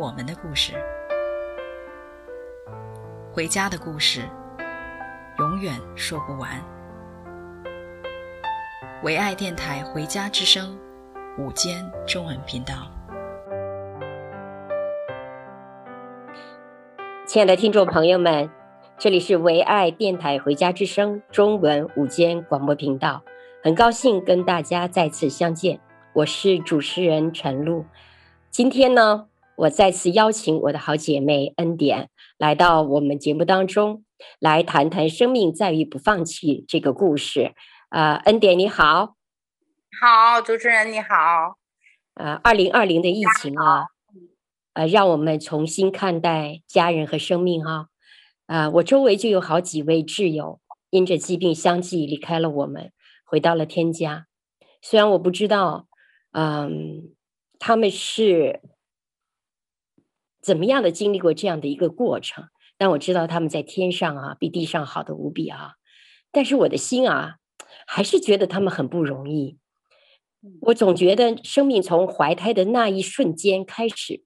我们的故事，回家的故事，永远说不完。唯爱电台《回家之声》午间中文频道，亲爱的听众朋友们，这里是唯爱电台《回家之声》中文午间广播频道，很高兴跟大家再次相见，我是主持人陈露，今天呢。我再次邀请我的好姐妹恩典来到我们节目当中，来谈谈生命在于不放弃这个故事。呃，恩典你好，好，主持人你好。呃，二零二零的疫情啊，呃，让我们重新看待家人和生命哈、啊。呃，我周围就有好几位挚友因着疾病相继离开了我们，回到了天家。虽然我不知道，嗯，他们是。怎么样的经历过这样的一个过程？但我知道他们在天上啊，比地上好的无比啊。但是我的心啊，还是觉得他们很不容易。我总觉得生命从怀胎的那一瞬间开始，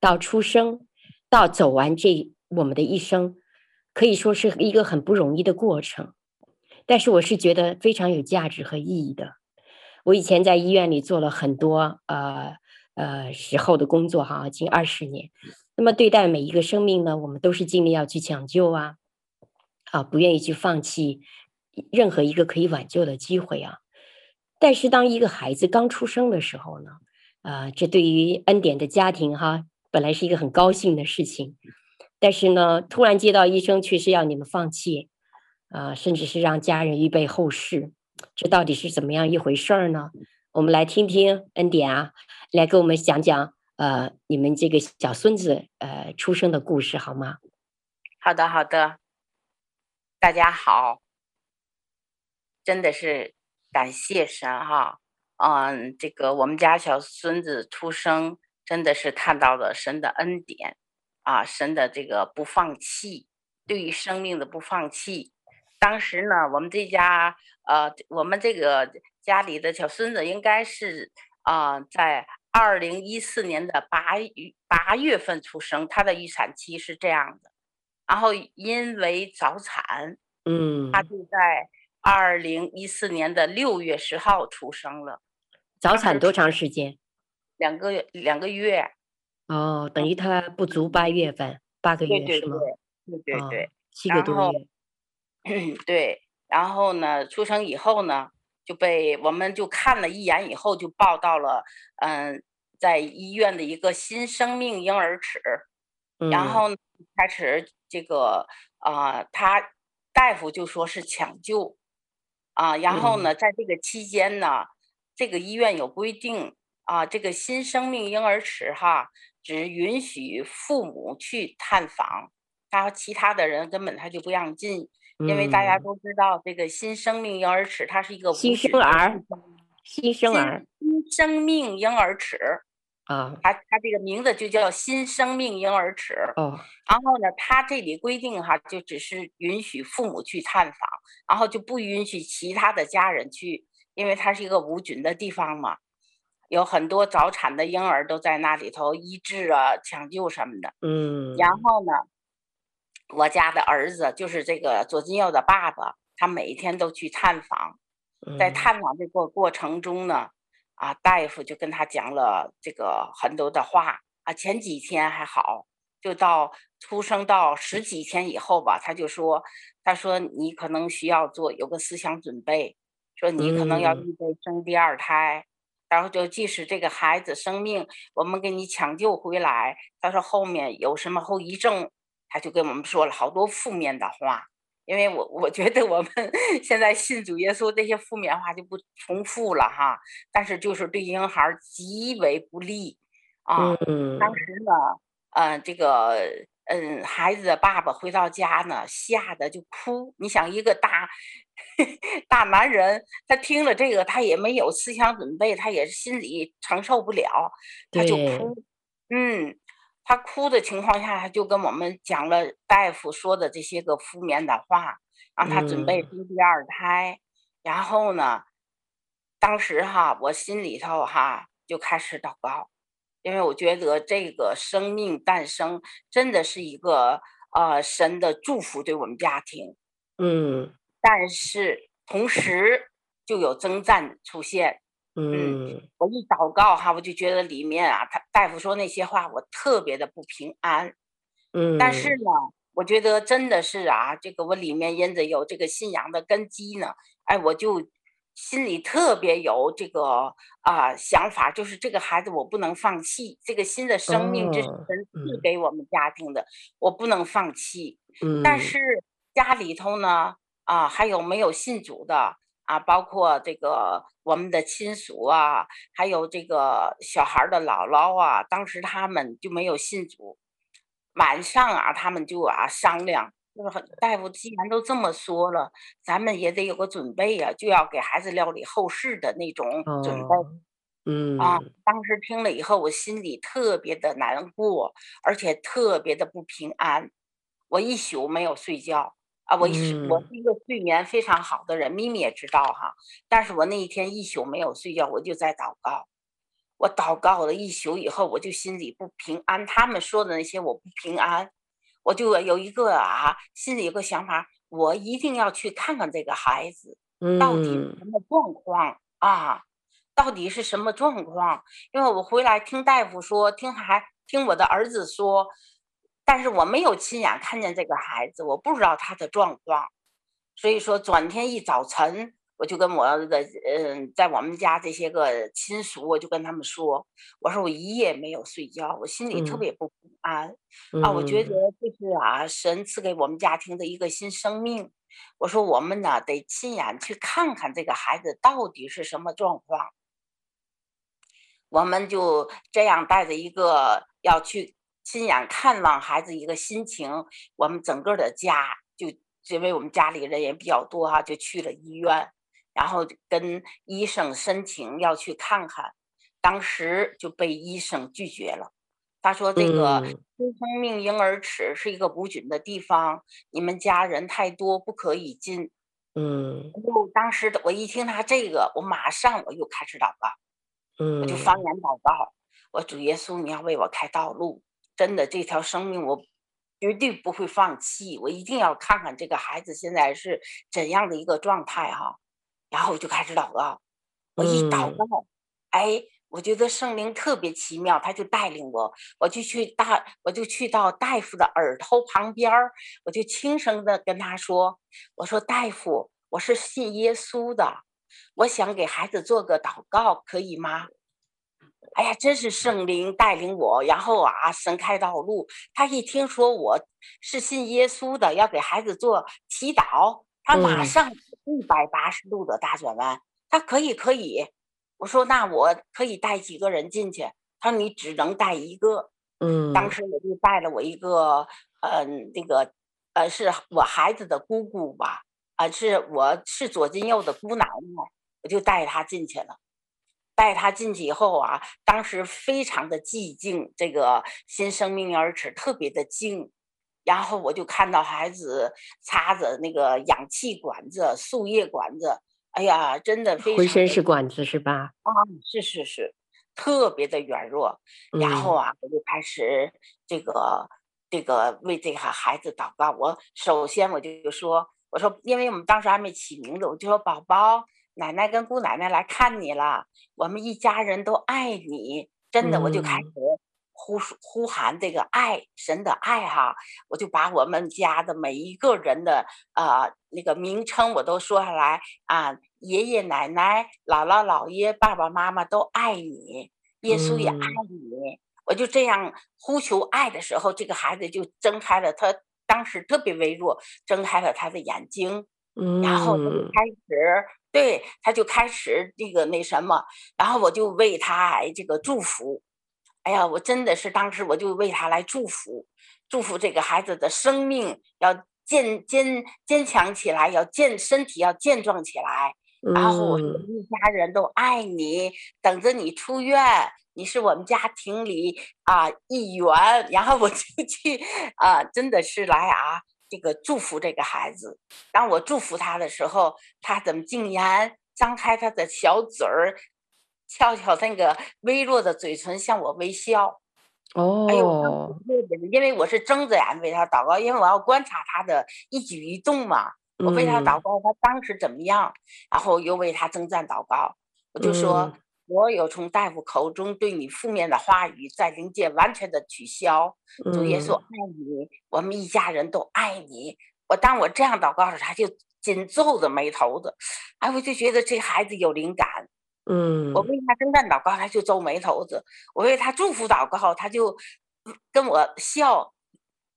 到出生，到走完这我们的一生，可以说是一个很不容易的过程。但是我是觉得非常有价值和意义的。我以前在医院里做了很多呃。呃，时候的工作哈，近二十年。那么对待每一个生命呢，我们都是尽力要去抢救啊，啊，不愿意去放弃任何一个可以挽救的机会啊。但是当一个孩子刚出生的时候呢，啊，这对于恩典的家庭哈，本来是一个很高兴的事情，但是呢，突然接到医生却是要你们放弃，啊，甚至是让家人预备后事，这到底是怎么样一回事儿呢？我们来听听恩典啊。来给我们讲讲，呃，你们这个小孙子呃出生的故事好吗？好的，好的。大家好，真的是感谢神哈，嗯，这个我们家小孙子出生，真的是看到了神的恩典啊，神的这个不放弃，对于生命的不放弃。当时呢，我们这家呃，我们这个家里的小孙子应该是啊、呃，在。二零一四年的八月八月份出生，他的预产期是这样的，然后因为早产，嗯，他就在二零一四年的六月十号出生了。早产多长时间？两个月，两个月。哦，等于他不足八月份，八个月对对对是吗？对对对，哦，七个多月。嗯，对。然后呢，出生以后呢？就被我们就看了一眼以后，就报到了，嗯，在医院的一个新生命婴儿池，然后开始这个啊、呃，他大夫就说是抢救，啊，然后呢，在这个期间呢，这个医院有规定啊，这个新生命婴儿池哈，只允许父母去探访，他其他的人根本他就不让进。因为大家都知道，这个新生命婴儿室它是一个新生儿，新生儿，新生命婴儿室啊，它它这个名字就叫新生命婴儿室。哦，然后呢，它这里规定哈，就只是允许父母去探访，然后就不允许其他的家人去，因为它是一个无菌的地方嘛，有很多早产的婴儿都在那里头医治啊、抢救什么的。嗯，然后呢？我家的儿子就是这个左金佑的爸爸，他每天都去探访，在探访这个过程中呢，啊，大夫就跟他讲了这个很多的话啊。前几天还好，就到出生到十几天以后吧，他就说，他说你可能需要做有个思想准备，说你可能要预备生第二胎，然后就即使这个孩子生命我们给你抢救回来，他说后面有什么后遗症。他就跟我们说了好多负面的话，因为我我觉得我们 现在信主耶稣这些负面话就不重复了哈，但是就是对婴孩极为不利啊。嗯。当时呢，呃，这个，嗯，孩子的爸爸回到家呢，吓得就哭。你想，一个大 大男人，他听了这个，他也没有思想准备，他也是心里承受不了，他就哭。嗯。他哭的情况下，他就跟我们讲了大夫说的这些个负面的话，让他准备生第二胎。嗯、然后呢，当时哈，我心里头哈就开始祷告，因为我觉得这个生命诞生真的是一个呃神的祝福，对我们家庭。嗯，但是同时就有征战出现。嗯，我一祷告哈，我就觉得里面啊，他大夫说那些话，我特别的不平安。嗯，但是呢，我觉得真的是啊，这个我里面因着有这个信仰的根基呢，哎，我就心里特别有这个啊、呃、想法，就是这个孩子我不能放弃，这个新的生命这是神赐给我们家庭的，我不能放弃。嗯，但是家里头呢，啊，还有没有信主的？啊，包括这个我们的亲属啊，还有这个小孩的姥姥啊，当时他们就没有信主。晚上啊，他们就啊商量，就是大夫既然都这么说了，咱们也得有个准备呀，就要给孩子料理后事的那种准备。嗯啊，当时听了以后，我心里特别的难过，而且特别的不平安，我一宿没有睡觉。啊，我是我是一个睡眠非常好的人，咪咪也知道哈。但是我那一天一宿没有睡觉，我就在祷告。我祷告了一宿以后，我就心里不平安。他们说的那些我不平安，我就有一个啊，心里有个想法，我一定要去看看这个孩子到底什么状况啊？到底是什么状况？因为我回来听大夫说，听孩听我的儿子说。但是我没有亲眼看见这个孩子，我不知道他的状况，所以说转天一早晨，我就跟我的嗯，在我们家这些个亲属，我就跟他们说，我说我一夜没有睡觉，我心里特别不平安、嗯、啊，我觉得这是啊，神赐给我们家庭的一个新生命。我说我们呢得亲眼去看看这个孩子到底是什么状况，我们就这样带着一个要去。亲眼看望孩子一个心情，我们整个的家就因为我们家里人也比较多哈，就去了医院，然后跟医生申请要去看看，当时就被医生拒绝了。他说：“这个新生命婴儿池是一个无菌的地方，你们家人太多，不可以进。”嗯，就当时我一听他这个，我马上我又开始祷告，嗯，我就方言祷告，我主耶稣，你要为我开道路。真的，这条生命我绝对不会放弃，我一定要看看这个孩子现在是怎样的一个状态哈。然后我就开始祷告，我一祷告，哎，我觉得圣灵特别奇妙，他就带领我，我就去大，我就去到大夫的耳朵旁边儿，我就轻声的跟他说：“我说大夫，我是信耶稣的，我想给孩子做个祷告，可以吗？”哎呀，真是圣灵带领我，然后啊，神开道路。他一听说我是信耶稣的，要给孩子做祈祷，他马上一百八十度的大转弯。他可以，可以。我说那我可以带几个人进去？他说你只能带一个。嗯，当时我就带了我一个，嗯、呃，那个，呃，是我孩子的姑姑吧，啊、呃，是我是左金右的姑奶奶，我就带他进去了。带他进去以后啊，当时非常的寂静，这个新生命婴儿池特别的静，然后我就看到孩子插着那个氧气管子、输液管子，哎呀，真的非常的，浑身是管子是吧？啊，是是是，特别的软弱。然后啊，我就开始这个这个为这个孩子祷告。我首先我就说，我说，因为我们当时还没起名字，我就说宝宝。奶奶跟姑奶奶来看你了，我们一家人都爱你，真的，我就开始呼呼喊这个爱，神的爱哈，我就把我们家的每一个人的呃那个名称我都说下来啊，爷爷奶奶、姥姥姥爷、爸爸妈妈都爱你，耶稣也爱你，我就这样呼求爱的时候，这个孩子就睁开了，他当时特别微弱，睁开了他的眼睛，然后就开始。对，他就开始这个那什么，然后我就为他这个祝福，哎呀，我真的是当时我就为他来祝福，祝福这个孩子的生命要健坚坚强起来，要健身体要健壮起来。然后我们一家人都爱你，等着你出院，你是我们家庭里啊一员。然后我就去啊，真的是来啊，这个祝福这个孩子。当我祝福他的时候，他怎么竟然张开他的小嘴儿？翘翘那个微弱的嘴唇向我微笑，哦，哎呦，因为我是睁着眼为他祷告，因为我要观察他的一举一动嘛。我为他祷告，嗯、他当时怎么样？然后又为他征战祷告。我就说，我有从大夫口中对你负面的话语，在灵界完全的取消。主耶稣爱你，我们一家人都爱你。我当我这样祷告时，他就紧皱着眉头子。哎，我就觉得这孩子有灵感。嗯，我为他征战祷告，他就皱眉头子；我为他祝福祷告，他就跟我笑，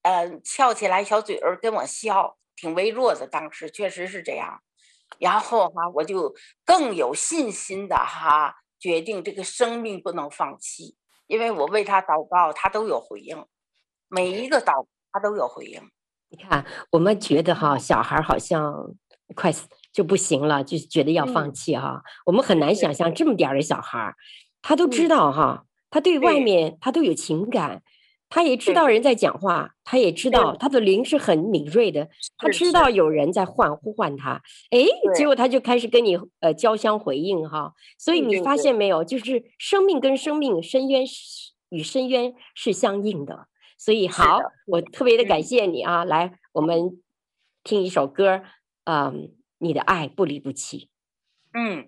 嗯、呃，翘起来小嘴儿跟我笑，挺微弱的。当时确实是这样，然后哈，我就更有信心的哈，决定这个生命不能放弃，因为我为他祷告，他都有回应，每一个祷他都有回应。你看，我们觉得哈，小孩好像快死。就不行了，就觉得要放弃哈。嗯、我们很难想象这么点儿的小孩，他都知道哈，他对外面他都有情感，他也知道人在讲话，他也知道他的灵是很敏锐的，他知道有人在唤呼唤他，哎，结果他就开始跟你呃交相回应哈。所以你发现没有，就是生命跟生命，深渊与深渊是相应的。所以好，我特别的感谢你啊，来，我们听一首歌，嗯。你的爱不离不弃，嗯。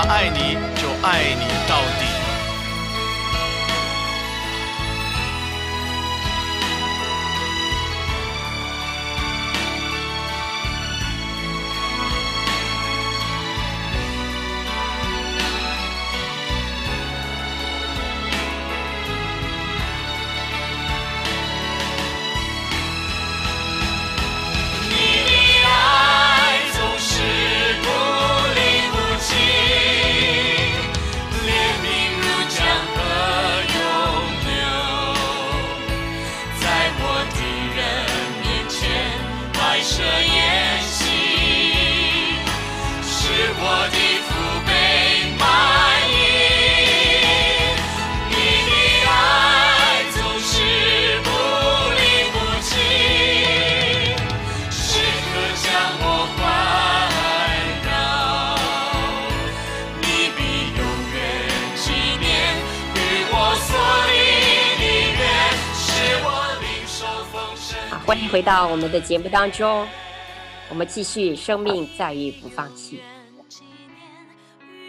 他爱你就爱你到底。回到我们的节目当中，我们继续生命在于不放弃。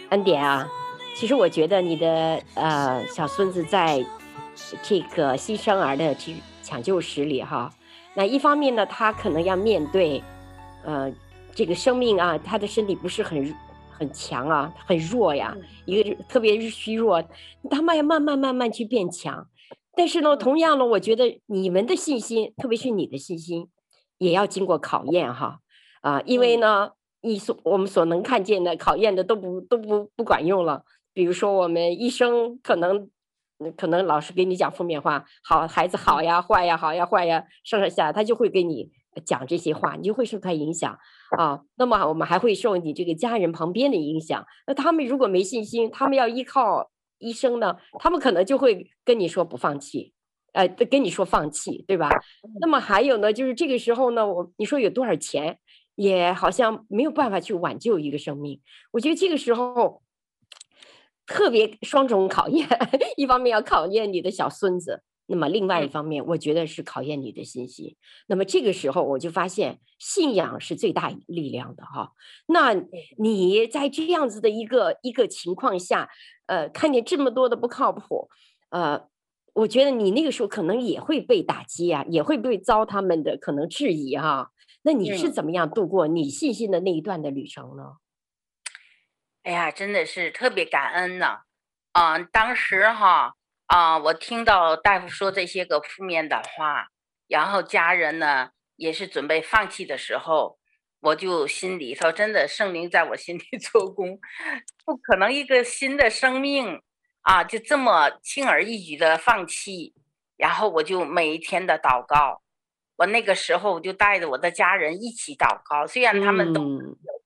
恩典啊，其实我觉得你的呃小孙子在这个新生儿的这抢救室里哈，那一方面呢，他可能要面对呃这个生命啊，他的身体不是很很强啊，很弱呀，一个特别是虚弱，他们要慢慢慢慢去变强。但是呢，同样呢，我觉得你们的信心，特别是你的信心，也要经过考验哈啊，因为呢，你所我们所能看见的考验的都不都不不管用了。比如说，我们医生可能可能老是给你讲负面话，好孩子好呀，坏呀，好呀，坏呀，上上下他就会给你讲这些话，你就会受他影响啊。那么我们还会受你这个家人旁边的影响。那他们如果没信心，他们要依靠。医生呢，他们可能就会跟你说不放弃，呃，跟你说放弃，对吧？那么还有呢，就是这个时候呢，我你说有多少钱，也好像没有办法去挽救一个生命。我觉得这个时候特别双重考验，一方面要考验你的小孙子。那么另外一方面，我觉得是考验你的信心。那么这个时候，我就发现信仰是最大力量的哈。那你在这样子的一个一个情况下，呃，看见这么多的不靠谱，呃，我觉得你那个时候可能也会被打击啊，也会被遭他们的可能质疑哈。那你是怎么样度过你信心的那一段的旅程呢？哎呀，真的是特别感恩呢。啊，当时哈。啊、呃，我听到大夫说这些个负面的话，然后家人呢也是准备放弃的时候，我就心里头真的圣灵在我心里 做工，不可能一个新的生命啊就这么轻而易举的放弃，然后我就每一天的祷告，我那个时候我就带着我的家人一起祷告，虽然他们都有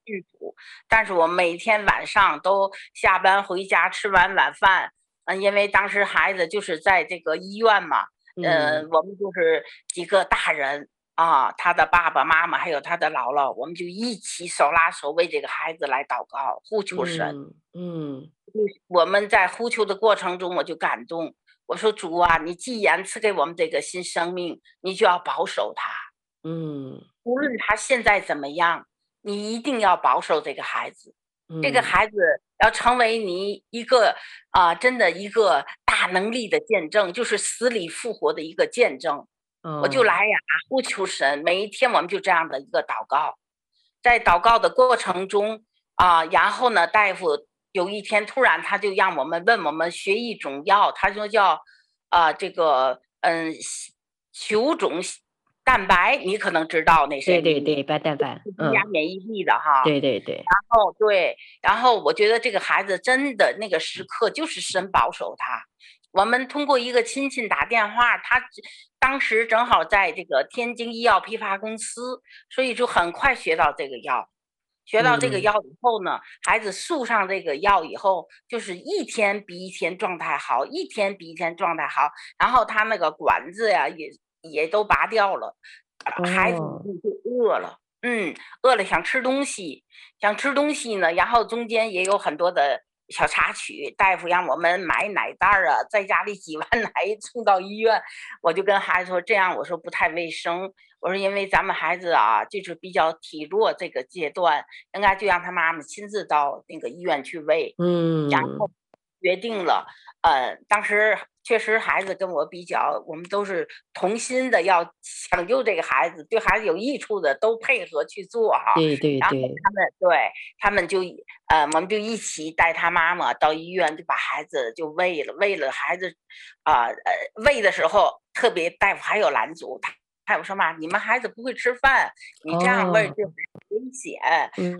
信主，但是我每天晚上都下班回家吃完晚饭。嗯，因为当时孩子就是在这个医院嘛，嗯、呃，我们就是几个大人啊，他的爸爸妈妈还有他的姥姥，我们就一起手拉手为这个孩子来祷告，呼求神。嗯，嗯，我们在呼求的过程中，我就感动，我说主啊，你既然赐给我们这个新生命，你就要保守他。嗯，无论他现在怎么样，你一定要保守这个孩子。这个孩子要成为你一个啊、呃，真的一个大能力的见证，就是死里复活的一个见证。嗯、我就来呀，呼求神，每一天我们就这样的一个祷告，在祷告的过程中啊、呃，然后呢，大夫有一天突然他就让我们问我们学一种药，他说叫啊、呃、这个嗯球种。蛋白，你可能知道那些。对对对，白蛋白，增加免疫力的哈。对对对。然后对，然后我觉得这个孩子真的那个时刻就是神保守他。我们通过一个亲戚打电话，他当时正好在这个天津医药批发公司，所以就很快学到这个药。学到这个药以后呢，嗯、孩子输上这个药以后，就是一天比一天状态好，一天比一天状态好。然后他那个管子呀也。也都拔掉了，孩子就饿了，嗯，饿了想吃东西，想吃东西呢，然后中间也有很多的。小插曲，大夫让我们买奶袋儿啊，在家里挤完奶送到医院，我就跟孩子说这样，我说不太卫生，我说因为咱们孩子啊，就是比较体弱这个阶段，应该就让他妈妈亲自到那个医院去喂，嗯，然后决定了，呃，当时。确实，孩子跟我比较，我们都是同心的，要抢救这个孩子，对孩子有益处的都配合去做哈。对对对。然后他们对他们就呃，我们就一起带他妈妈到医院，就把孩子就喂了，喂了孩子，啊呃，呃喂的时候特别大夫还有拦阻他，大夫说嘛，你们孩子不会吃饭，你这样喂就很危险。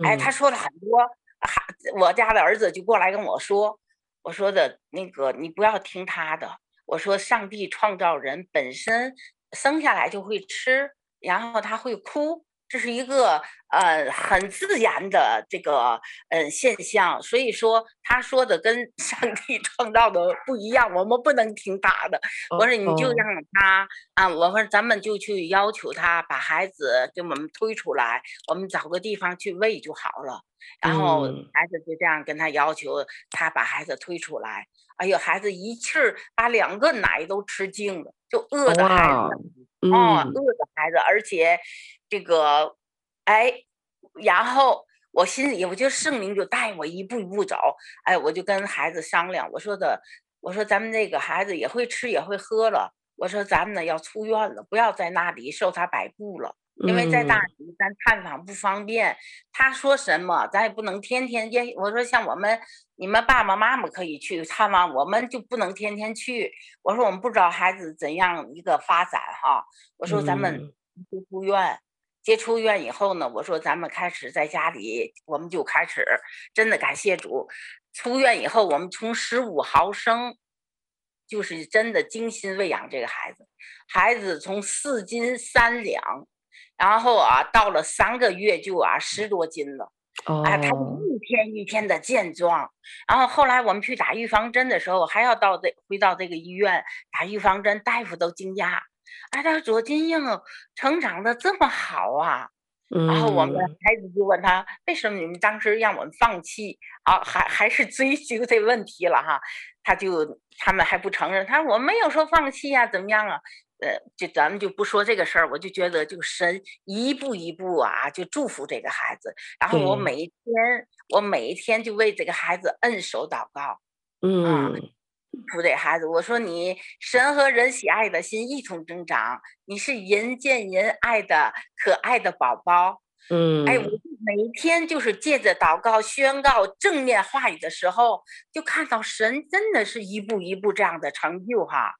哦、哎，他说了很多，孩我家的儿子就过来跟我说。我说的那个，你不要听他的。我说，上帝创造人本身生下来就会吃，然后他会哭。这是一个呃很自然的这个呃现象，所以说他说的跟 上帝创造的不一样，我们不能听他的。我说你就让他啊，我说咱们就去要求他把孩子给我们推出来，我们找个地方去喂就好了。然后孩子就这样跟他要求，他把孩子推出来。哎呦，孩子一气儿把两个奶都吃净了，就饿的孩子，哦，饿的孩子，而且。这个，哎，然后我心里，我就圣灵就带我一步一步走，哎，我就跟孩子商量，我说的，我说咱们这个孩子也会吃也会喝了，我说咱们呢要出院了，不要在那里受他摆布了，因为在那里咱探访不方便。他说什么，咱也不能天天见。我说像我们，你们爸爸妈妈可以去探望，我们就不能天天去。我说我们不知道孩子怎样一个发展哈，我说咱们不出院。接出院以后呢，我说咱们开始在家里，我们就开始真的感谢主。出院以后，我们从十五毫升，就是真的精心喂养这个孩子。孩子从四斤三两，然后啊，到了三个月就啊十多斤了。哦。哎，他一天一天的健壮。然后后来我们去打预防针的时候，还要到这回到这个医院打预防针，大夫都惊讶。哎，他说左金英成长的这么好啊！嗯、然后我们孩子就问他，为什么你们当时让我们放弃啊？还还是追究这问题了哈？他就他们还不承认，他说我没有说放弃呀、啊，怎么样啊？呃，就咱们就不说这个事儿，我就觉得就神一步一步啊，就祝福这个孩子。然后我每一天，我每一天就为这个孩子摁手祷告。嗯。嗯不对，孩子，我说你神和人喜爱的心一同增长，你是人见人爱的可爱的宝宝。嗯，哎，我每一天就是借着祷告宣告正面话语的时候，就看到神真的是一步一步这样的成就哈，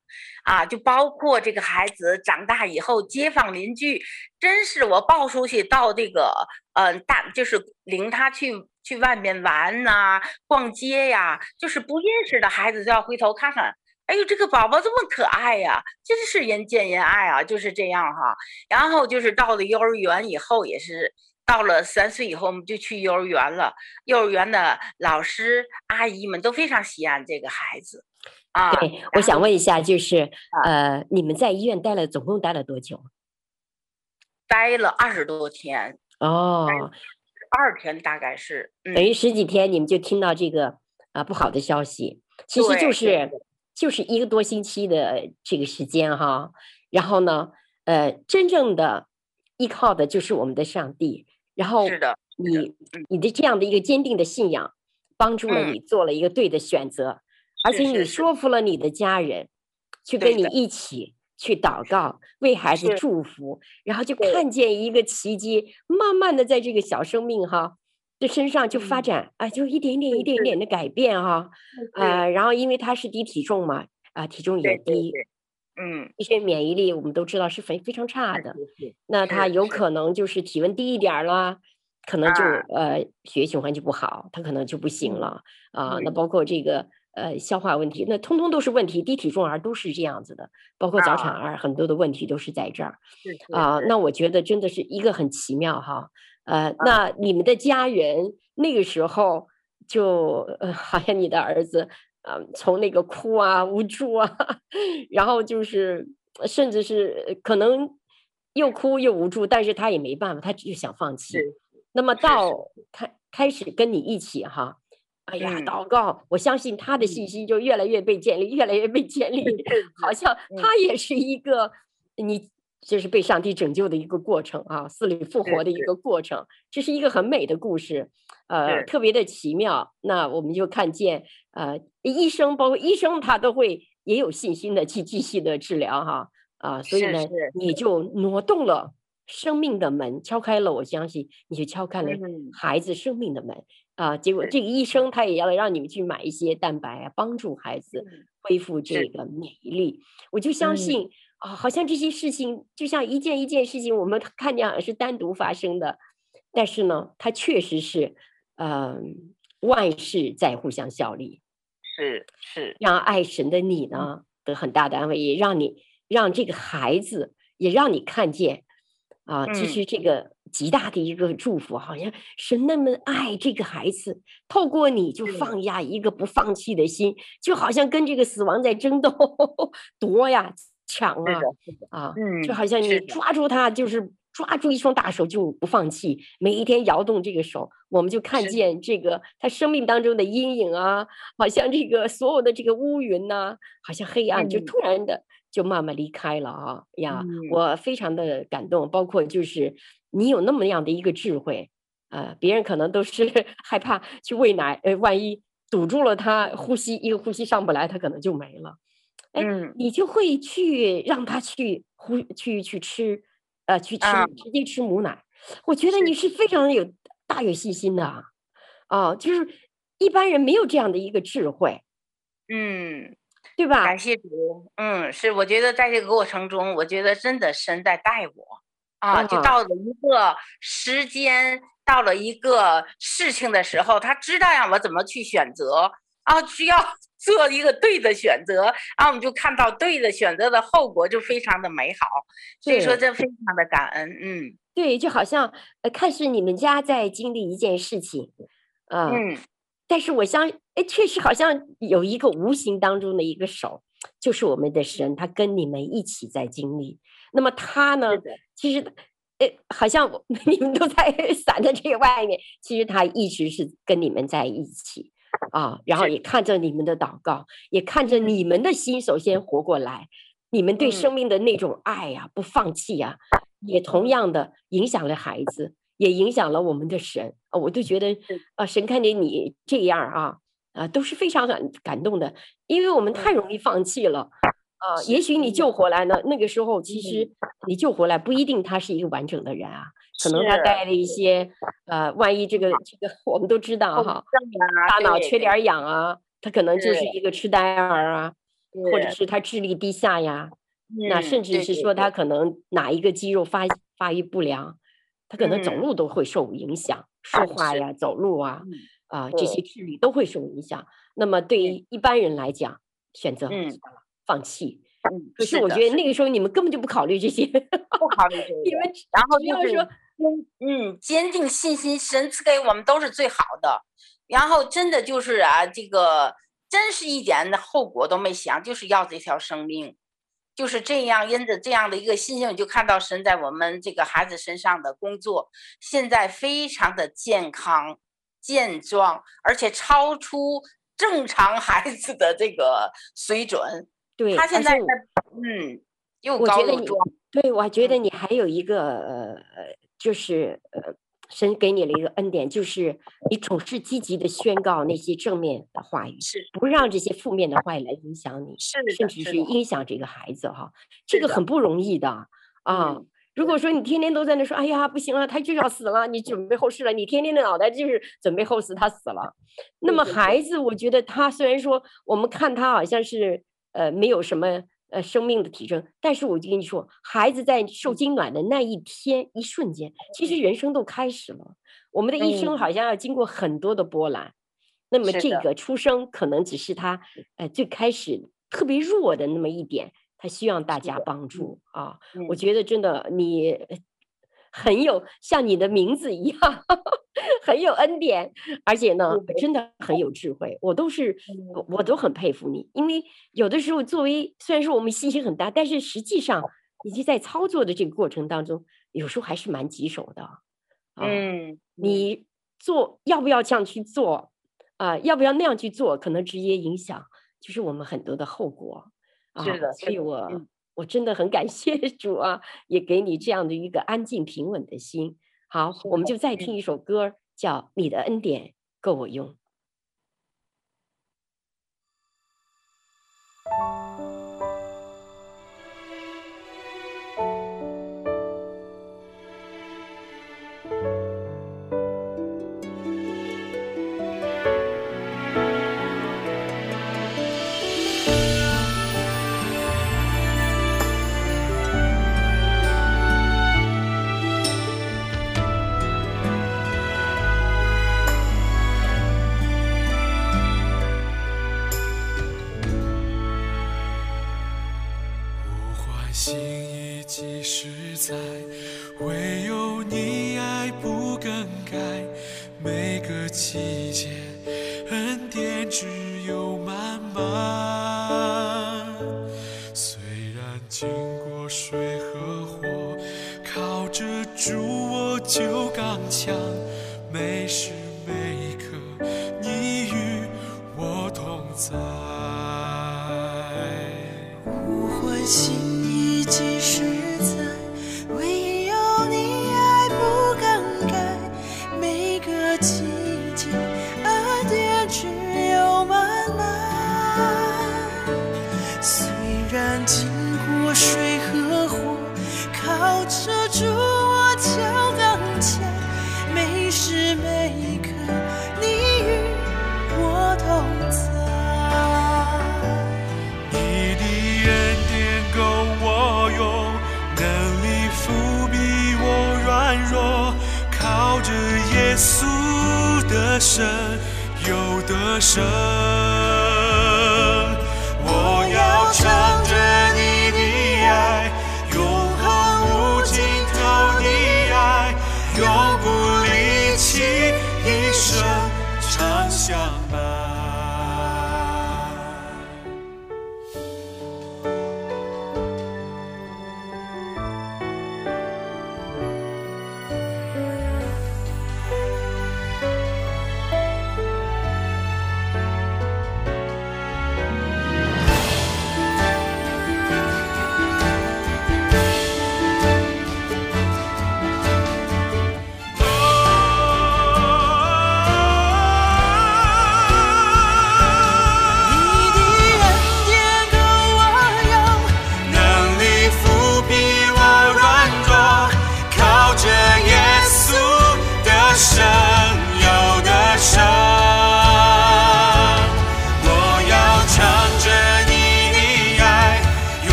啊，就包括这个孩子长大以后，街坊邻居真是我抱出去到这个嗯、呃、大，就是领他去。去外面玩呐、啊，逛街呀，就是不认识的孩子都要回头看看。哎呦，这个宝宝这么可爱呀，真是人见人爱啊，就是这样哈。然后就是到了幼儿园以后，也是到了三岁以后，我们就去幼儿园了。幼儿园的老师阿姨们都非常喜爱这个孩子啊。对，我想问一下，就是呃，你们在医院待了总共待了多久？待了二十多天。哦。二天大概是，嗯、等于十几天，你们就听到这个啊不好的消息，其实就是就是一个多星期的这个时间哈。然后呢，呃，真正的依靠的就是我们的上帝。然后是的，你你的这样的一个坚定的信仰，帮助了你做了一个对的选择，嗯、而且你说服了你的家人，去跟你一起。去祷告，为孩子祝福，然后就看见一个奇迹，慢慢的在这个小生命哈的身上就发展，啊，就一点点、一点点的改变哈，啊，然后因为他是低体重嘛，啊，体重也低，嗯，一些免疫力我们都知道是非非常差的，那他有可能就是体温低一点啦，可能就呃血液循环就不好，他可能就不行了啊，那包括这个。呃，消化问题，那通通都是问题。低体重儿都是这样子的，包括早产儿，很多的问题都是在这儿。啊，那我觉得真的是一个很奇妙哈。呃，那你们的家人那个时候就，呃，好像你的儿子，啊、呃，从那个哭啊、无助啊，然后就是甚至是可能又哭又无助，但是他也没办法，他就想放弃。那么到。开开始跟你一起哈，哎呀，祷告，我相信他的信心就越来越被建立，越来越被建立，好像他也是一个你。就是被上帝拯救的一个过程啊，死里复活的一个过程，这是一个很美的故事，呃，特别的奇妙。那我们就看见，呃，医生包括医生他都会也有信心的去继续的治疗哈，啊，所以呢，你就挪动了生命的门，敲开了，我相信你就敲开了孩子生命的门啊。结果这个医生他也要让你们去买一些蛋白啊，帮助孩子恢复这个免疫力。我就相信。啊、哦，好像这些事情就像一件一件事情，我们看见好像是单独发生的，但是呢，它确实是，嗯、呃，万事在互相效力，是是，让爱神的你呢得很大的安慰，也让你让这个孩子也让你看见，啊，其实这个极大的一个祝福，好像神那么爱这个孩子，透过你就放下一个不放弃的心，就好像跟这个死亡在争斗 夺呀。抢啊啊！就好像你抓住他，就是抓住一双大手就不放弃，每一天摇动这个手，我们就看见这个他生命当中的阴影啊，好像这个所有的这个乌云呐、啊，好像黑暗就突然的就慢慢离开了啊呀！我非常的感动，包括就是你有那么样的一个智慧呃，别人可能都是 害怕去喂奶，呃，万一堵住了他呼吸，一个呼吸上不来，他可能就没了。哎，你就会去让他去呼去去吃，呃，去吃直接吃母奶。我觉得你是非常有大有信心的啊，啊，就是一般人没有这样的一个智慧，嗯，对吧？感谢主，嗯，是，我觉得在这个过程中，我觉得真的神在带我啊，就到了一个时间，到了一个事情的时候，他知道让我怎么去选择啊，需要。做一个对的选择，然后我们就看到对的选择的后果就非常的美好，所以说这非常的感恩，嗯，对，就好像呃，看似你们家在经历一件事情，呃、嗯，但是我相，哎，确实好像有一个无形当中的一个手，就是我们的神，他跟你们一起在经历。那么他呢，其实，哎，好像我 你们都在 散在这个外面，其实他一直是跟你们在一起。啊，然后也看着你们的祷告，也看着你们的心，首先活过来，你们对生命的那种爱呀、啊，不放弃呀、啊，也同样的影响了孩子，也影响了我们的神。啊，我都觉得啊，神看见你这样啊，啊，都是非常感感动的，因为我们太容易放弃了。啊，也许你。救回来呢，那个时候其实你救回来不一定他是一个完整的人啊，可能他带了一些呃，万一这个这个我们都知道哈，大脑缺点氧啊，他可能就是一个痴呆儿啊，或者是。他智力低下呀，那甚至是说他可能哪一个肌肉发发育不良，他可能走路都会受影响，说话呀、走路啊啊这些智力都会受影响。那么对于一般人来讲，选择。放弃，嗯，可是我觉得那个时候你们根本就不考虑这些，不考虑这 些，你们然后就是说，嗯，坚定信心，神赐给我们都是最好的。然后真的就是啊，这个真是一点的后果都没想，就是要这条生命，就是这样。因着这样的一个信心，就看到神在我们这个孩子身上的工作，现在非常的健康健壮，而且超出正常孩子的这个水准。对，他现在嗯，又高又壮。对，我还觉得你还有一个呃，就是呃，神给你了一个恩典，就是你总是积极的宣告那些正面的话语，是不让这些负面的话语来影响你，是甚至是影响这个孩子哈，这个很不容易的啊。嗯、如果说你天天都在那说，哎呀，不行了，他就要死了，你准备后事了，你天天的脑袋就是准备后事，他死了。那么孩子，我觉得他虽然说我们看他好像是。呃，没有什么呃生命的体征，但是我就跟你说，孩子在受精卵的那一天一瞬间，其实人生都开始了。我们的一生好像要经过很多的波澜，那么这个出生可能只是他呃最开始特别弱的那么一点，他希望大家帮助啊。我觉得真的你。很有像你的名字一样，很有恩典，而且呢，真的很有智慧。我都是，我都很佩服你，因为有的时候作为虽然说我们信心很大，但是实际上以及在操作的这个过程当中，有时候还是蛮棘手的。啊、嗯，你做要不要这样去做啊、呃？要不要那样去做？可能直接影响就是我们很多的后果。是的，所以我、嗯、我真的很感 谢主啊，也给你这样的一个安静平稳的心。好，我们就再听一首歌，叫《你的恩典够我用》。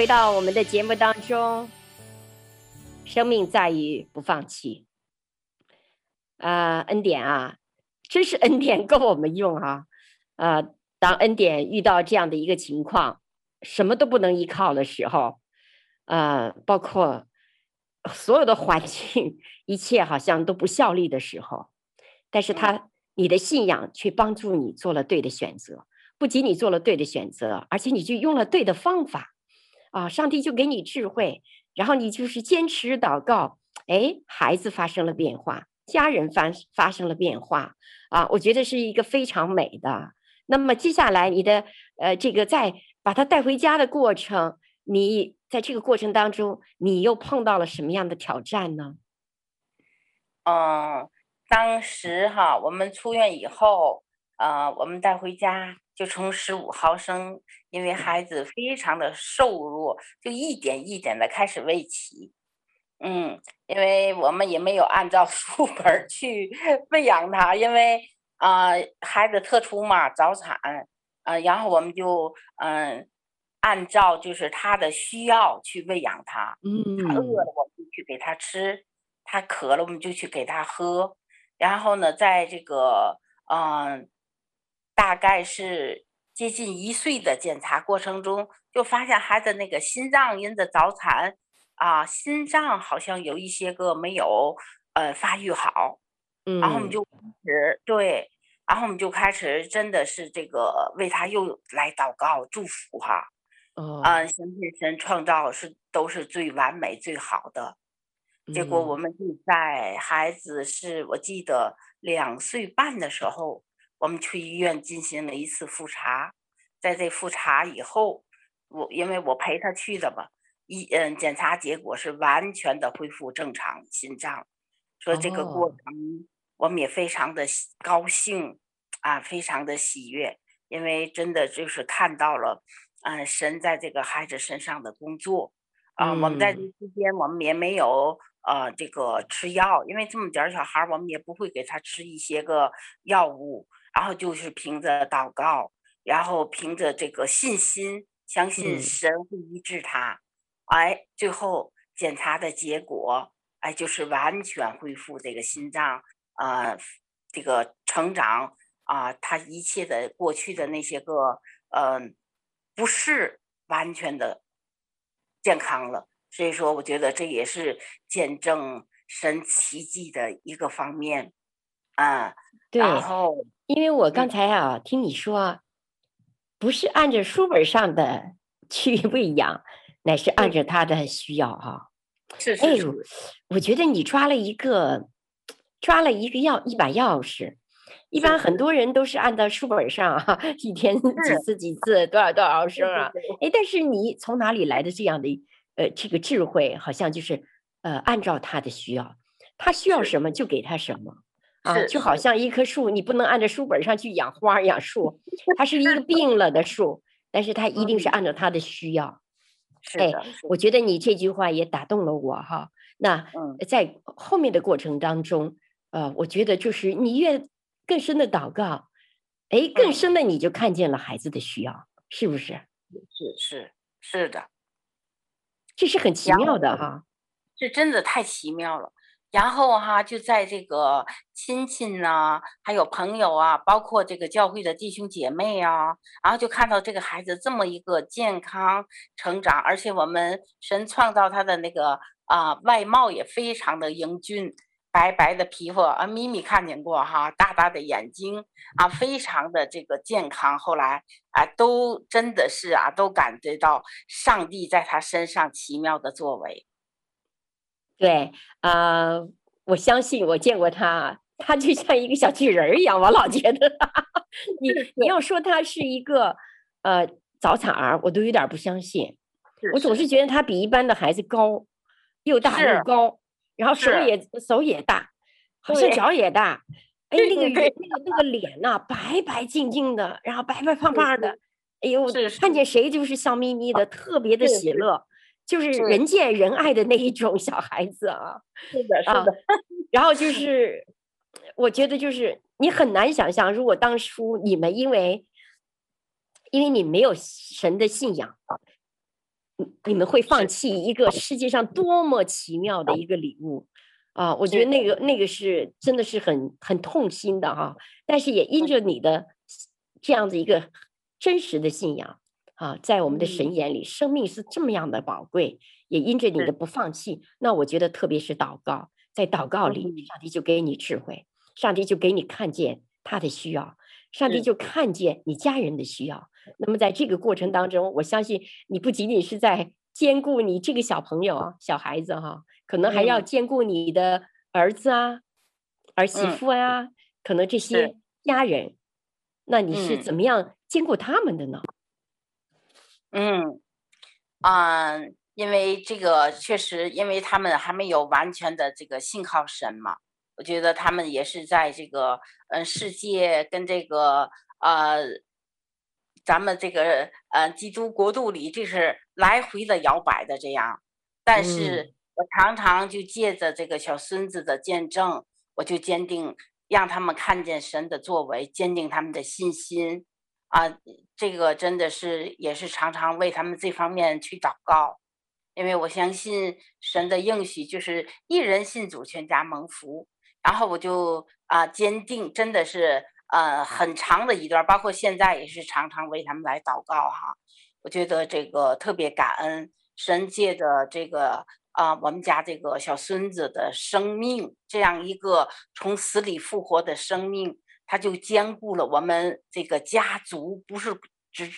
回到我们的节目当中。生命在于不放弃。啊，恩典啊，真是恩典够我们用啊！啊，当恩典遇到这样的一个情况，什么都不能依靠的时候，呃，包括所有的环境，一切好像都不效力的时候，但是他你的信仰却帮助你做了对的选择。不仅你做了对的选择，而且你就用了对的方法，啊，上帝就给你智慧，然后你就是坚持祷告，哎，孩子发生了变化，家人发发生了变化，啊，我觉得是一个非常美的。那么接下来你的呃这个在把他带回家的过程，你在这个过程当中，你又碰到了什么样的挑战呢？嗯，当时哈，我们出院以后，呃，我们带回家就从十五毫升，因为孩子非常的瘦弱，就一点一点的开始喂起。嗯，因为我们也没有按照 书本去 喂养他，因为啊、呃，孩子特殊嘛，早产，呃，然后我们就嗯、呃，按照就是他的需要去喂养他。嗯，他饿了我们就去给他吃，他渴了我们就去给他喝。然后呢，在这个嗯。呃大概是接近一岁的检查过程中，就发现孩子那个心脏因着早产啊，心脏好像有一些个没有呃发育好，然后我们就开始对，然后我们就开始真的是这个为他又来祷告祝福哈，嗯，相信神创造是都是最完美最好的，结果我们就在孩子是我记得两岁半的时候。我们去医院进行了一次复查，在这复查以后，我因为我陪他去的嘛，一嗯检查结果是完全的恢复正常心脏，说这个过程我们也非常的高兴啊，非常的喜悦，因为真的就是看到了，嗯神在这个孩子身上的工作啊，我们在这期间我们也没有呃这个吃药，因为这么点儿小孩我们也不会给他吃一些个药物。然后就是凭着祷告，然后凭着这个信心，相信神会医治他。嗯、哎，最后检查的结果，哎，就是完全恢复这个心脏，呃，这个成长啊、呃，他一切的过去的那些个，嗯、呃，不是完全的健康了。所以说，我觉得这也是见证神奇迹的一个方面，啊、然后。因为我刚才啊、嗯、听你说，不是按照书本上的去喂养，乃是按照他的需要啊。是是是。哎，我觉得你抓了一个，抓了一个钥一把钥匙。一般很多人都是按照书本上啊，一天几次几次多少多少毫升啊。哎，但是你从哪里来的这样的呃这个智慧？好像就是呃按照他的需要，他需要什么就给他什么。啊，就好像一棵树，你不能按照书本上去养花养树，它是一个病了的树，但是它一定是按照它的需要。是哎，我觉得你这句话也打动了我哈。那在后面的过程当中，呃，我觉得就是你越更深的祷告，哎，更深的你就看见了孩子的需要，是不是？是是是的，这是很奇妙的哈，这真的太奇妙了。然后哈，就在这个亲戚呐，还有朋友啊，包括这个教会的弟兄姐妹啊，然后就看到这个孩子这么一个健康成长，而且我们神创造他的那个啊外貌也非常的英俊，白白的皮肤啊，咪咪看见过哈，大大的眼睛啊，非常的这个健康。后来啊，都真的是啊，都感觉到上帝在他身上奇妙的作为。对啊、呃，我相信我见过他，他就像一个小巨人一样。我老觉得 你你要说他是一个呃早产儿，我都有点不相信。我总是觉得他比一般的孩子高，又大又高，然后手也手也大，好像脚也大。哎，那个那个那个脸呐、啊，白白净净的，然后白白胖胖的。哎呦，看见谁就是笑眯眯的，特别的喜乐。就是人见人爱的那一种小孩子啊，是的，是的。然后就是，我觉得就是你很难想象，如果当初你们因为，因为你没有神的信仰，你们会放弃一个世界上多么奇妙的一个礼物啊！我觉得那个那个是真的是很很痛心的哈。但是也因着你的这样子一个真实的信仰啊，在我们的神眼里，生命是这么样的宝贵，也因着你的不放弃，那我觉得特别是祷告，在祷告里，上帝就给你智慧，上帝就给你看见他的需要，上帝就看见你家人的需要。那么在这个过程当中，我相信你不仅仅是在兼顾你这个小朋友啊，小孩子哈，可能还要兼顾你的儿子啊、儿媳妇啊，可能这些家人，那你是怎么样兼顾他们的呢？嗯，嗯，因为这个确实，因为他们还没有完全的这个信靠神嘛，我觉得他们也是在这个嗯世界跟这个呃咱们这个呃基督国度里，这是来回的摇摆的这样。但是我常常就借着这个小孙子的见证，我就坚定让他们看见神的作为，坚定他们的信心。啊，这个真的是也是常常为他们这方面去祷告，因为我相信神的应许就是一人信主，全家蒙福。然后我就啊坚定，真的是呃很长的一段，包括现在也是常常为他们来祷告哈。我觉得这个特别感恩神借着这个啊我们家这个小孙子的生命，这样一个从死里复活的生命。他就兼顾了我们这个家族，不是只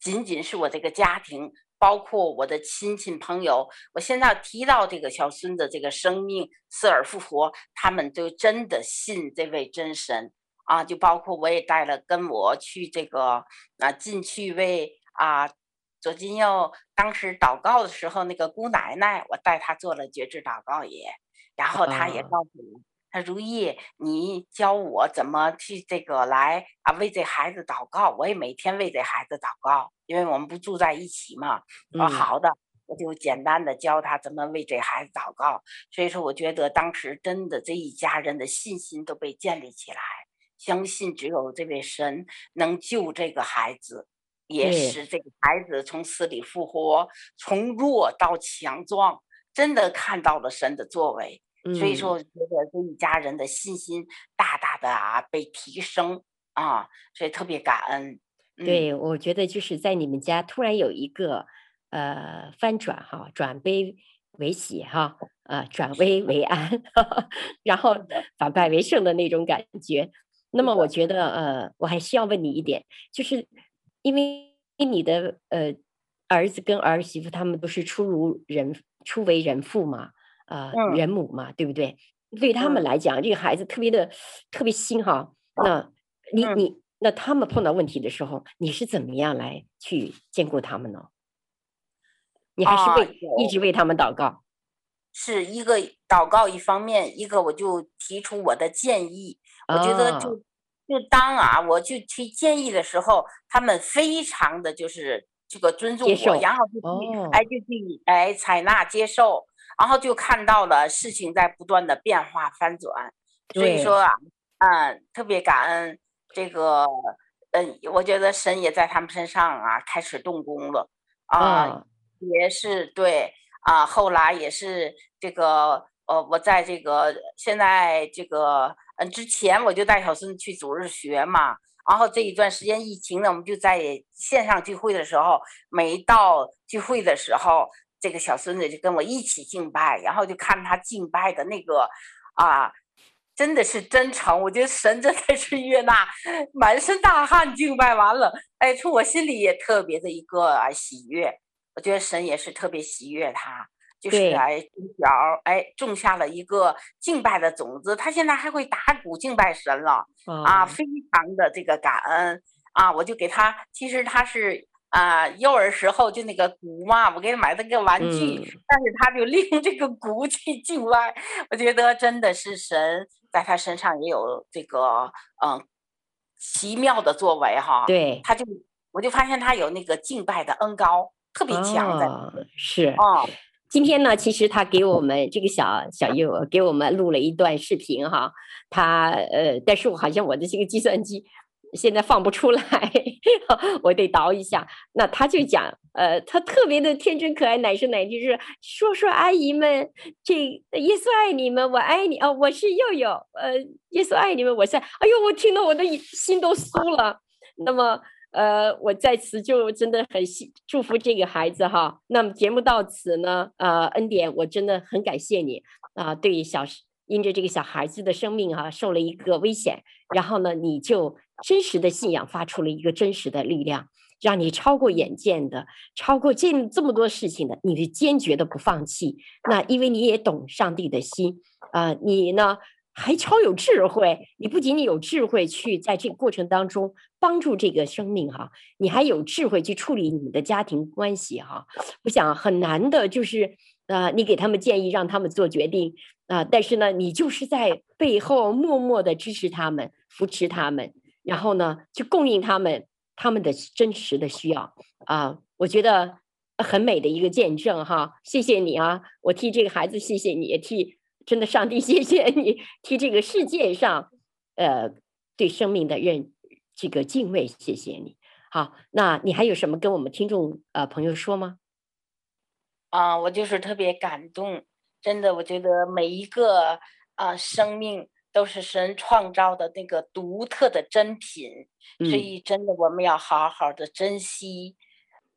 仅仅是我这个家庭，包括我的亲戚朋友。我现在提到这个小孙子这个生命死而复活，他们就真的信这位真神啊！就包括我也带了跟我去这个啊进去为啊左金佑当时祷告的时候，那个姑奶奶，我带她做了决志祷告也，然后她也告诉我。他如意，你教我怎么去这个来啊为这孩子祷告，我也每天为这孩子祷告，因为我们不住在一起嘛。说，好的，我就简单的教他怎么为这孩子祷告。所以说，我觉得当时真的这一家人的信心都被建立起来，相信只有这位神能救这个孩子，也使这个孩子从死里复活，从弱到强壮，真的看到了神的作为。所以说，我觉得这一家人的信心大大的啊被提升啊，所以特别感恩。对，我觉得就是在你们家突然有一个呃翻转哈，转悲为喜哈，呃转危为安，然后反败为胜的那种感觉。那么我觉得呃，我还需要问你一点，就是因为你的呃儿子跟儿媳妇他们都是初如人初为人父嘛。啊、呃，人母嘛，对不对？对他们来讲，这个孩子特别的特别新哈。那你你那他们碰到问题的时候，你是怎么样来去兼顾他们呢？你还是为、啊、一直为他们祷告？是一个祷告一方面，一个我就提出我的建议。我觉得就、哦、就当啊，我就提建议的时候，他们非常的就是这个尊重我，然后就去、哦、哎就去哎采纳接受。然后就看到了事情在不断的变化翻转，所以说啊，嗯，特别感恩这个，嗯，我觉得神也在他们身上啊开始动工了。啊，嗯、也是对啊，后来也是这个，呃，我在这个现在这个，嗯，之前我就带小孙子去主日学嘛，然后这一段时间疫情呢，我们就在线上聚会的时候，每一到聚会的时候。这个小孙子就跟我一起敬拜，然后就看他敬拜的那个，啊，真的是真诚。我觉得神真的 是悦纳，满身大汗敬拜完了，哎，从我心里也特别的一个啊喜悦。我觉得神也是特别喜悦他，就是来从小哎种下了一个敬拜的种子。他现在还会打鼓敬拜神了，啊，非常的这个感恩啊！我就给他，其实他是。啊，幼儿时候就那个鼓嘛，我给他买了个玩具，嗯，但是他就利用这个鼓去敬拜。我觉得真的是神在他身上也有这个嗯奇妙的作为哈。对，他就我就发现他有那个敬拜的恩高特别强的。哦，是哦，今天呢，其实他给我们这个小小幼给我们录了一段视频哈，他呃，但是我好像我的这个计算机。现在放不出来，我得倒一下。那他就讲，呃，他特别的天真可爱，奶声奶气，是说说阿姨们，这耶稣爱你们，我爱你哦，我是佑佑，呃，耶稣爱你们，我是，哎呦，我听到我的心都酥了。那么，呃，我在此就真的很祝福这个孩子哈。那么节目到此呢，呃，恩典，我真的很感谢你啊、呃，对小因着这个小孩子的生命哈、受了一个危险，然后呢，你就真实的信仰发出了一个真实的力量，让你超过眼见的，超过这这么多事情的，你是坚决的不放弃。那因为你也懂上帝的心啊、呃，你呢？还超有智慧，你不仅仅有智慧去在这个过程当中帮助这个生命哈，你还有智慧去处理你们的家庭关系哈。我想很难的就是，呃，你给他们建议，让他们做决定啊，呃，但是呢，你就是在背后默默的支持他们，扶持他们，然后呢，去供应他们他们的真实的需要啊。我觉得很美的一个见证哈，谢谢你啊，我替这个孩子谢谢你，也替。真的，上帝，谢谢你替这个世界上，呃，对生命的认这个敬畏，谢谢你。好，那你还有什么跟我们听众呃朋友说吗？啊，我就是特别感动，真的，我觉得每一个啊生命都是神创造的那个独特的珍品，嗯，所以真的我们要好好的珍惜，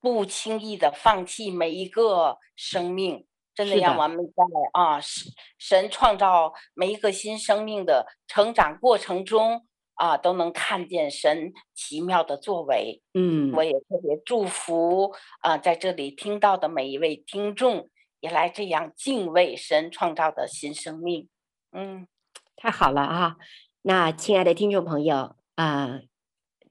不轻易的放弃每一个生命。真的让我们在啊，神神创造每一个新生命的成长过程中啊，都能看见神奇妙的作为。嗯，我也特别祝福啊，在这里听到的每一位听众，也来这样敬畏神创造的新生命。嗯，太好了啊！那亲爱的听众朋友啊，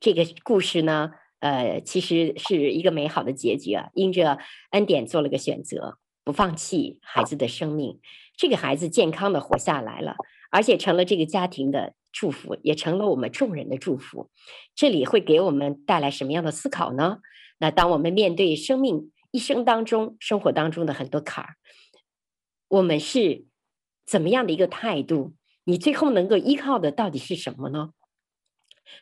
这个故事呢，呃，其实是一个美好的结局啊，因着恩典做了个选择。不放弃孩子的生命，这个孩子健康的活下来了，而且成了这个家庭的祝福，也成了我们众人的祝福。这里会给我们带来什么样的思考呢？那当我们面对生命一生当中、生活当中的很多坎儿，我们是怎么样的一个态度？你最后能够依靠的到底是什么呢？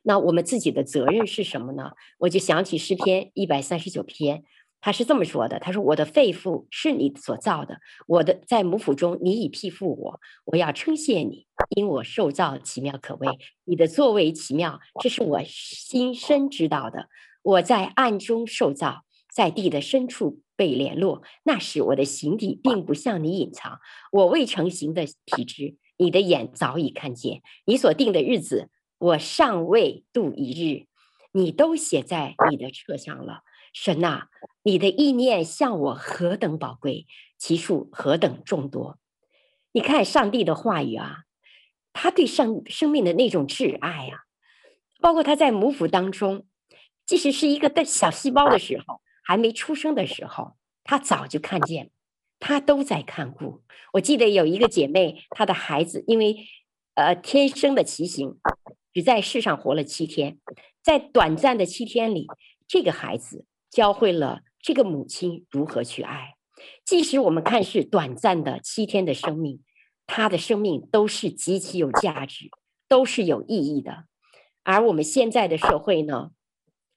那我们自己的责任是什么呢？我就想起诗篇一百三十九篇。他是这么说的：“他说，我的肺腑是你所造的，我的在母腹中，你已庇护我。我要称谢你，因我受造奇妙可畏，你的作为奇妙，这是我心深知道的。我在暗中受造，在地的深处被联络。那时我的形体并不向你隐藏，我未成形的体质，你的眼早已看见。你所定的日子，我尚未度一日，你都写在你的册上了。”神呐、啊，你的意念向我何等宝贵，其数何等众多！你看上帝的话语啊，他对生生命的那种挚爱啊，包括他在母腹当中，即使是一个的小细胞的时候，还没出生的时候，他早就看见，他都在看顾。我记得有一个姐妹，她的孩子因为呃天生的畸形，只在世上活了七天，在短暂的七天里，这个孩子。教会了这个母亲如何去爱，即使我们看是短暂的七天的生命，他的生命都是极其有价值，都是有意义的。而我们现在的社会呢，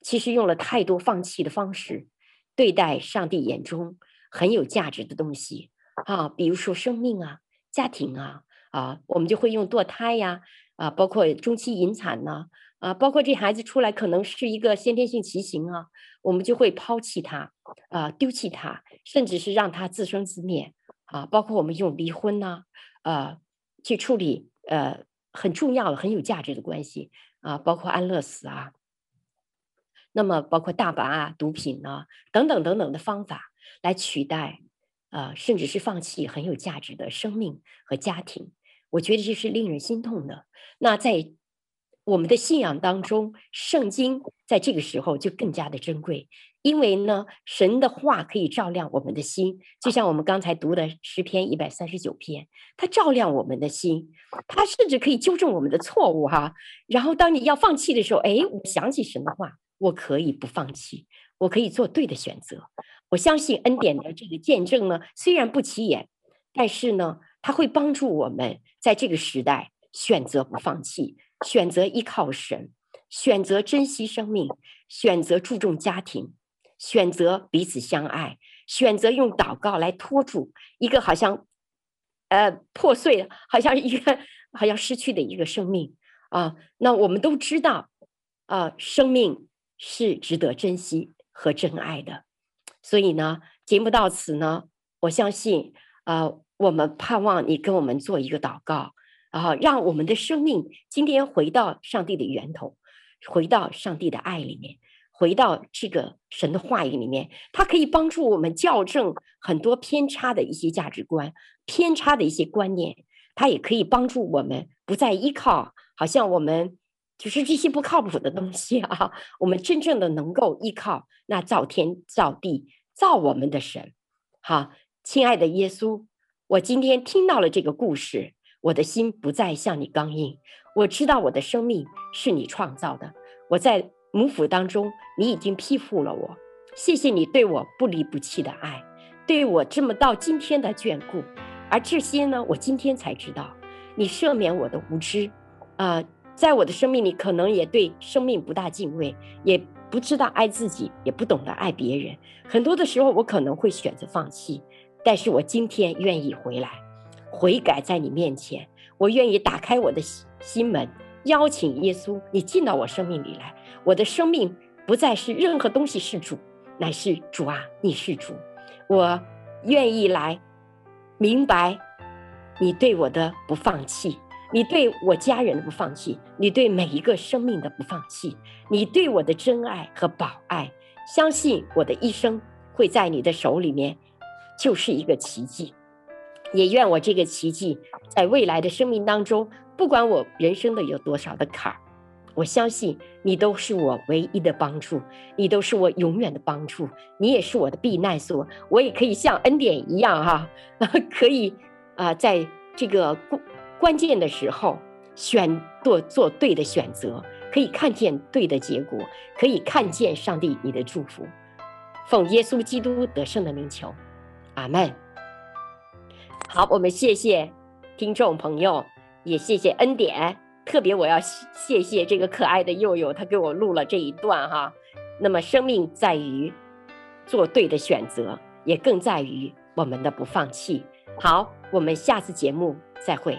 其实用了太多放弃的方式对待上帝眼中很有价值的东西啊，比如说生命啊、家庭啊啊，我们就会用堕胎呀啊，包括中期引产呢。啊，包括这孩子出来可能是一个先天性畸形啊，我们就会抛弃他，啊，丢弃他，甚至是让他自生自灭啊。包括我们用离婚呐，呃，去处理呃很重要的、很有价值的关系啊，包括安乐死啊，那么包括大麻啊、毒品啊等等等等的方法来取代啊，甚至是放弃很有价值的生命和家庭，我觉得这是令人心痛的。那在我们的信仰当中，圣经在这个时候就更加的珍贵，因为呢，神的话可以照亮我们的心，就像我们刚才读的诗篇一百三十九篇，它照亮我们的心，它甚至可以纠正我们的错误哈。然后当你要放弃的时候，哎，我想起神的话，我可以不放弃，我可以做对的选择。我相信恩典的这个见证呢，虽然不起眼，但是呢，它会帮助我们在这个时代选择不放弃。选择依靠神，选择珍惜生命，选择注重家庭，选择彼此相爱，选择用祷告来托住一个好像，呃，破碎，好像一个好像失去的一个生命啊。那我们都知道啊，生命是值得珍惜和珍爱的。所以呢，节目到此呢，我相信，呃，我们盼望你跟我们做一个祷告，然后让我们的生命今天回到上帝的源头，回到上帝的爱里面，回到这个神的话语里面，它可以帮助我们校正很多偏差的一些价值观、偏差的一些观念，它也可以帮助我们不再依靠，好像我们。就是这些不靠谱的东西啊！我们真正的能够依靠那造天造地造我们的神。好，亲爱的耶稣，我今天听到了这个故事，我的心不再向你刚硬。我知道我的生命是你创造的，我在母腹当中，你已经披覆了我。谢谢你对我不离不弃的爱，对我这么到今天的眷顾。而这些呢，我今天才知道，你赦免我的无知，啊、在我的生命里，可能也对生命不大敬畏，也不知道爱自己，也不懂得爱别人。很多的时候，我可能会选择放弃。但是我今天愿意回来，悔改在你面前。我愿意打开我的心门，邀请耶稣，你进到我生命里来。我的生命不再是任何东西是主，乃是主啊，你是主。我愿意来明白你对我的不放弃。你对我家人的不放弃，你对每一个生命的不放弃，你对我的真爱和宝爱，相信我的一生会在你的手里面，就是一个奇迹。也愿我这个奇迹在未来的生命当中，不管我人生的有多少的坎儿，我相信你都是我唯一的帮助，你都是我永远的帮助，你也是我的避难所，我也可以像恩典一样哈，可以啊，在这个过关键的时候，选做做对的选择，可以看见对的结果，可以看见上帝你的祝福。奉耶稣基督得胜的名求，阿门。好，我们谢谢听众朋友，也谢谢恩典。特别我要谢谢这个可爱的佑佑，他给我录了这一段哈。那么，生命在于做对的选择，也更在于我们的不放弃。好，我们下次节目再会。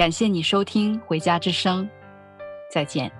感谢你收听《回家之声》，再见。